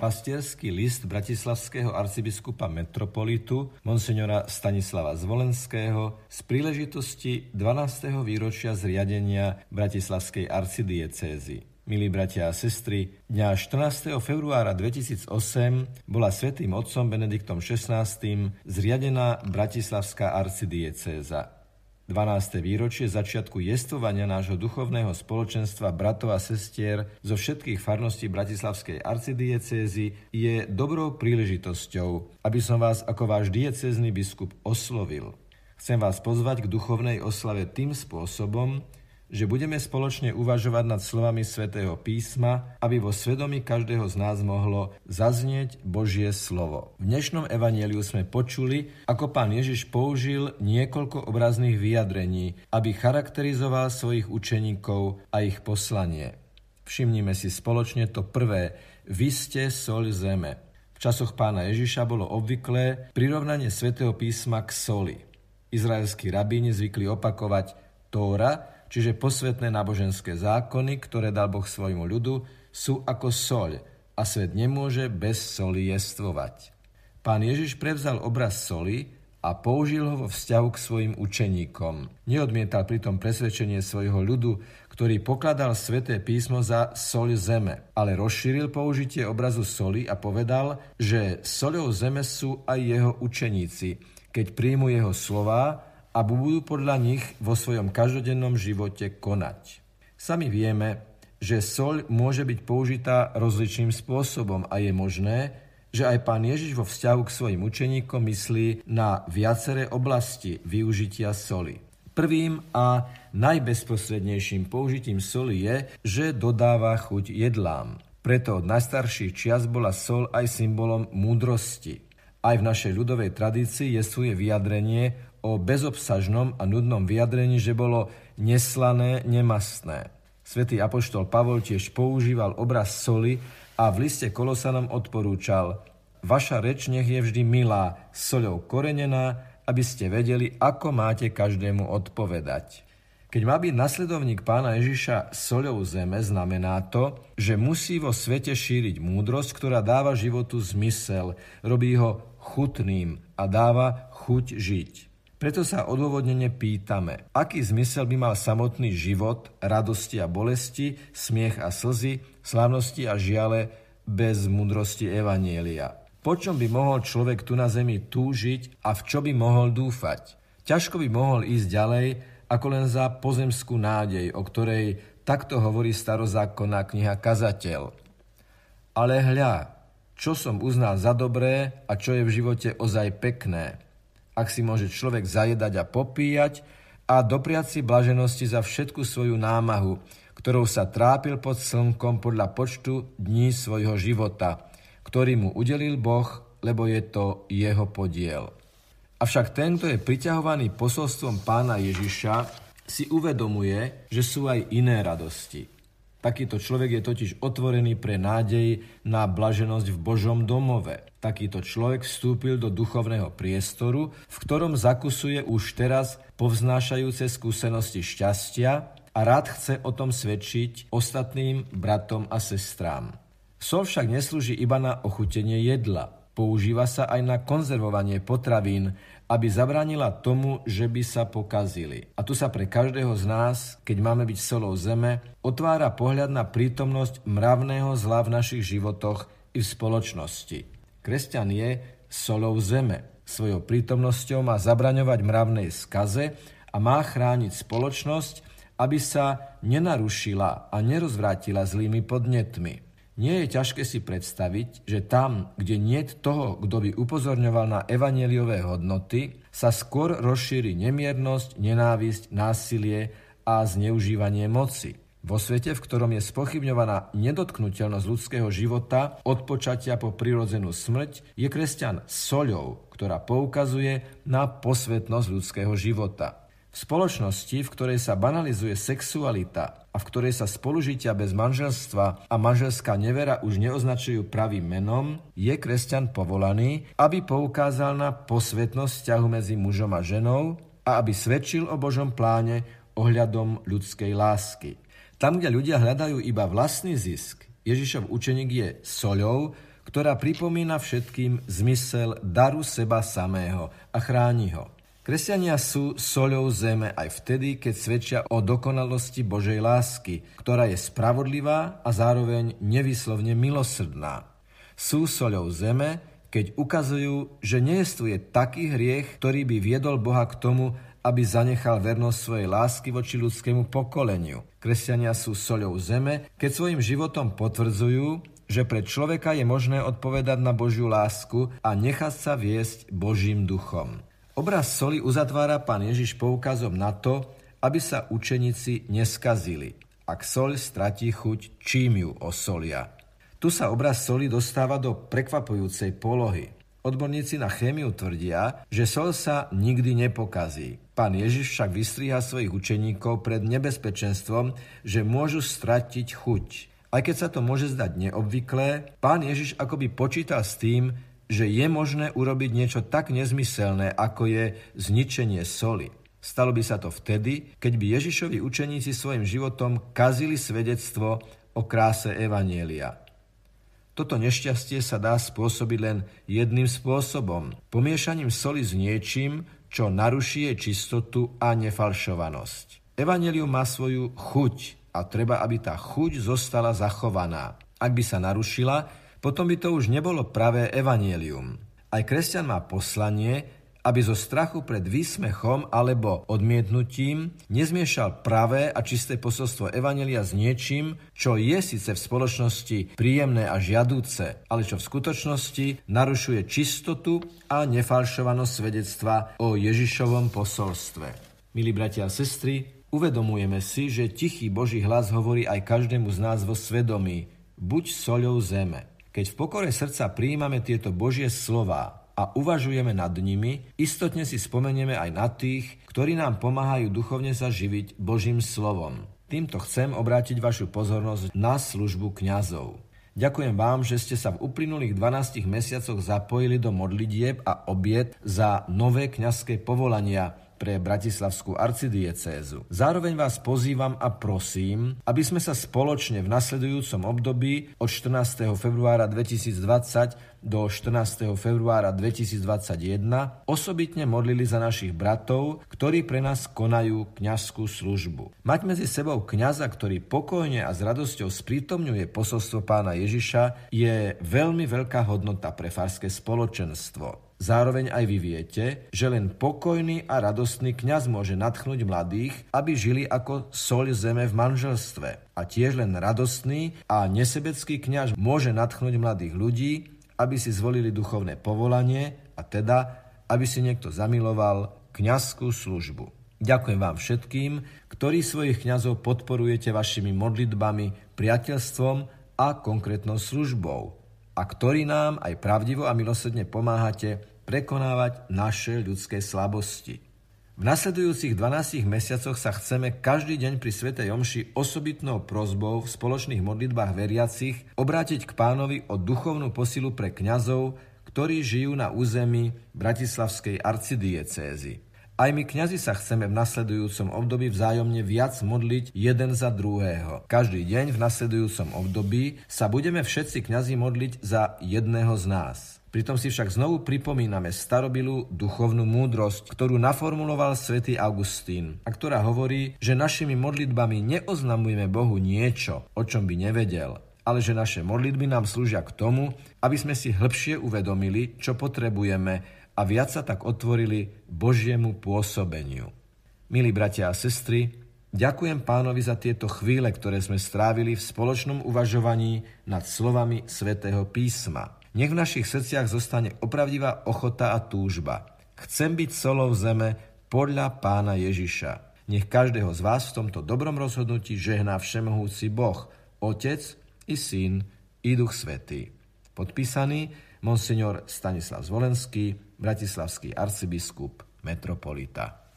pastierský list bratislavského arcibiskupa metropolitu monsignora Stanislava Zvolenského z príležitosti 12. výročia zriadenia Bratislavskej arcidiecézy. Milí bratia a sestry, dňa 14. februára 2008 bola svätým otcom Benediktom XVI zriadená Bratislavská arcidiecéza. 12. výročie začiatku jestvovania nášho duchovného spoločenstva bratov a sestier zo všetkých farností Bratislavskej arcidiecézy je dobrou príležitosťou, aby som vás ako váš diecézny biskup oslovil. Chcem vás pozvať k duchovnej oslave tým spôsobom, že budeme spoločne uvažovať nad slovami svätého písma, aby vo svedomí každého z nás mohlo zaznieť Božie slovo. V dnešnom evanieliu sme počuli, ako pán Ježiš použil niekoľko obrazných vyjadrení, aby charakterizoval svojich učeníkov a ich poslanie. Všimnime si spoločne to prvé. Vy ste soľ zeme. V časoch pána Ježiša bolo obvyklé prirovnanie svätého písma k soli. Izraelskí rabíni zvykli opakovať Tóra, čiže posvetné náboženské zákony, ktoré dal Boh svojmu ľudu, sú ako soľ a svet nemôže bez soli jestvovať. Pán Ježiš prevzal obraz soli a použil ho vo vzťahu k svojim učeníkom. Neodmietal pritom presvedčenie svojho ľudu, ktorý pokladal sveté písmo za soľ zeme, ale rozšíril použitie obrazu soli a povedal, že soľou zeme sú aj jeho učeníci, keď príjmu jeho slová a budú podľa nich vo svojom každodennom živote konať. Sami vieme, že soľ môže byť použitá rozličným spôsobom a je možné, že aj pán Ježiš vo vzťahu k svojim učeníkom myslí na viaceré oblasti využitia soli. Prvým a najbezprostrednejším použitím soli je, že dodáva chuť jedlám. Preto od najstarších čias bola sol aj symbolom múdrosti. Aj v našej ľudovej tradícii je svoje vyjadrenie o bezobsažnom a nudnom vyjadrení, že bolo neslané, nemastné. Svetý apoštol Pavol tiež používal obraz soli a v liste Kolosanom odporúčal Vaša reč nech je vždy milá, soľou korenená, aby ste vedeli, ako máte každému odpovedať. Keď má byť nasledovník pána Ježiša soľou zeme, znamená to, že musí vo svete šíriť múdrosť, ktorá dáva životu zmysel, robí ho chutným a dáva chuť žiť. Preto sa odôvodnene pýtame, aký zmysel by mal samotný život, radosti a bolesti, smiech a slzy, slávnosti a žiale bez múdrosti Evanielia. Po čom by mohol človek tu na zemi túžiť a v čo by mohol dúfať? Ťažko by mohol ísť ďalej ako len za pozemskú nádej, o ktorej takto hovorí starozákonná kniha Kazateľ. Ale hľa, čo som uznal za dobré a čo je v živote ozaj pekné – ak si môže človek zajedať a popíjať a dopriať si blaženosti za všetku svoju námahu, ktorou sa trápil pod slnkom podľa počtu dní svojho života, ktorý mu udelil Boh, lebo je to jeho podiel. Avšak tento je priťahovaný posolstvom pána Ježiša, si uvedomuje, že sú aj iné radosti. Takýto človek je totiž otvorený pre nádej na blaženosť v Božom domove. Takýto človek vstúpil do duchovného priestoru, v ktorom zakusuje už teraz povznášajúce skúsenosti šťastia a rád chce o tom svedčiť ostatným bratom a sestrám. Sol však neslúži iba na ochutenie jedla. Používa sa aj na konzervovanie potravín aby zabránila tomu, že by sa pokazili. A tu sa pre každého z nás, keď máme byť solou zeme, otvára pohľad na prítomnosť mravného zla v našich životoch i v spoločnosti. Kresťan je solou zeme. Svojou prítomnosťou má zabraňovať mravnej skaze a má chrániť spoločnosť, aby sa nenarušila a nerozvrátila zlými podnetmi. Nie je ťažké si predstaviť, že tam, kde nie toho, kto by upozorňoval na evaneliové hodnoty, sa skôr rozšíri nemiernosť, nenávisť, násilie a zneužívanie moci. Vo svete, v ktorom je spochybňovaná nedotknutelnosť ľudského života od počatia po prirodzenú smrť, je kresťan soľou, ktorá poukazuje na posvetnosť ľudského života. V spoločnosti, v ktorej sa banalizuje sexualita a v ktorej sa spolužitia bez manželstva a manželská nevera už neoznačujú pravým menom, je kresťan povolaný, aby poukázal na posvetnosť vzťahu medzi mužom a ženou a aby svedčil o Božom pláne ohľadom ľudskej lásky. Tam, kde ľudia hľadajú iba vlastný zisk, Ježišov učeník je soľou, ktorá pripomína všetkým zmysel daru seba samého a chráni ho. Kresťania sú soľou zeme aj vtedy, keď svedčia o dokonalosti Božej lásky, ktorá je spravodlivá a zároveň nevyslovne milosrdná. Sú soľou zeme, keď ukazujú, že neestuje taký hriech, ktorý by viedol Boha k tomu, aby zanechal vernosť svojej lásky voči ľudskému pokoleniu. Kresťania sú soľou zeme, keď svojim životom potvrdzujú, že pre človeka je možné odpovedať na Božiu lásku a nechať sa viesť Božím duchom. Obraz soli uzatvára pán Ježiš poukazom na to, aby sa učeníci neskazili. Ak sol stratí chuť, čím ju osolia. Tu sa obraz soli dostáva do prekvapujúcej polohy. Odborníci na chémiu tvrdia, že sol sa nikdy nepokazí. Pán Ježiš však vystriha svojich učeníkov pred nebezpečenstvom, že môžu stratiť chuť. Aj keď sa to môže zdať neobvyklé, pán Ježiš akoby počíta s tým, že je možné urobiť niečo tak nezmyselné, ako je zničenie soli. Stalo by sa to vtedy, keď by Ježišovi učeníci svojim životom kazili svedectvo o kráse Evanielia. Toto nešťastie sa dá spôsobiť len jedným spôsobom. Pomiešaním soli s niečím, čo naruší jej čistotu a nefalšovanosť. Evangelium má svoju chuť a treba, aby tá chuť zostala zachovaná. Ak by sa narušila, potom by to už nebolo pravé evanielium. Aj kresťan má poslanie, aby zo strachu pred výsmechom alebo odmietnutím nezmiešal pravé a čisté posolstvo Evanelia s niečím, čo je síce v spoločnosti príjemné a žiadúce, ale čo v skutočnosti narušuje čistotu a nefalšovanosť svedectva o Ježišovom posolstve. Milí bratia a sestry, uvedomujeme si, že tichý Boží hlas hovorí aj každému z nás vo svedomí, buď soľou zeme. Keď v pokore srdca prijímame tieto Božie slova a uvažujeme nad nimi, istotne si spomenieme aj na tých, ktorí nám pomáhajú duchovne sa živiť Božím slovom. Týmto chcem obrátiť vašu pozornosť na službu kňazov. Ďakujem vám, že ste sa v uplynulých 12 mesiacoch zapojili do modlitieb a obiet za nové kňazské povolania pre Bratislavskú arcidiecézu. Zároveň vás pozývam a prosím, aby sme sa spoločne v nasledujúcom období od 14. februára 2020 do 14. februára 2021 osobitne modlili za našich bratov, ktorí pre nás konajú kňazskú službu. Mať medzi sebou kňaza, ktorý pokojne a s radosťou sprítomňuje posolstvo pána Ježiša, je veľmi veľká hodnota pre farské spoločenstvo. Zároveň aj vy viete, že len pokojný a radostný kňaz môže nadchnúť mladých, aby žili ako soľ zeme v manželstve. A tiež len radostný a nesebecký kňaz môže nadchnúť mladých ľudí, aby si zvolili duchovné povolanie a teda, aby si niekto zamiloval kňazskú službu. Ďakujem vám všetkým, ktorí svojich kňazov podporujete vašimi modlitbami, priateľstvom a konkrétnou službou a ktorí nám aj pravdivo a milosrdne pomáhate prekonávať naše ľudské slabosti. V nasledujúcich 12 mesiacoch sa chceme každý deň pri Svetej Omši osobitnou prozbou v spoločných modlitbách veriacich obrátiť k pánovi o duchovnú posilu pre kňazov, ktorí žijú na území Bratislavskej arcidiecézy. Aj my kňazi sa chceme v nasledujúcom období vzájomne viac modliť jeden za druhého. Každý deň v nasledujúcom období sa budeme všetci kňazi modliť za jedného z nás. Pritom si však znovu pripomíname starobilú duchovnú múdrosť, ktorú naformuloval svätý Augustín a ktorá hovorí, že našimi modlitbami neoznamujeme Bohu niečo, o čom by nevedel, ale že naše modlitby nám slúžia k tomu, aby sme si hĺbšie uvedomili, čo potrebujeme a viac sa tak otvorili Božiemu pôsobeniu. Milí bratia a sestry, ďakujem pánovi za tieto chvíle, ktoré sme strávili v spoločnom uvažovaní nad slovami svätého písma. Nech v našich srdciach zostane opravdivá ochota a túžba. Chcem byť solou zeme podľa pána Ježiša. Nech každého z vás v tomto dobrom rozhodnutí žehná všemohúci Boh, Otec i Syn i Duch Svetý. Podpísaný Monsignor Stanislav Zvolenský, bratislavský arcibiskup, metropolita.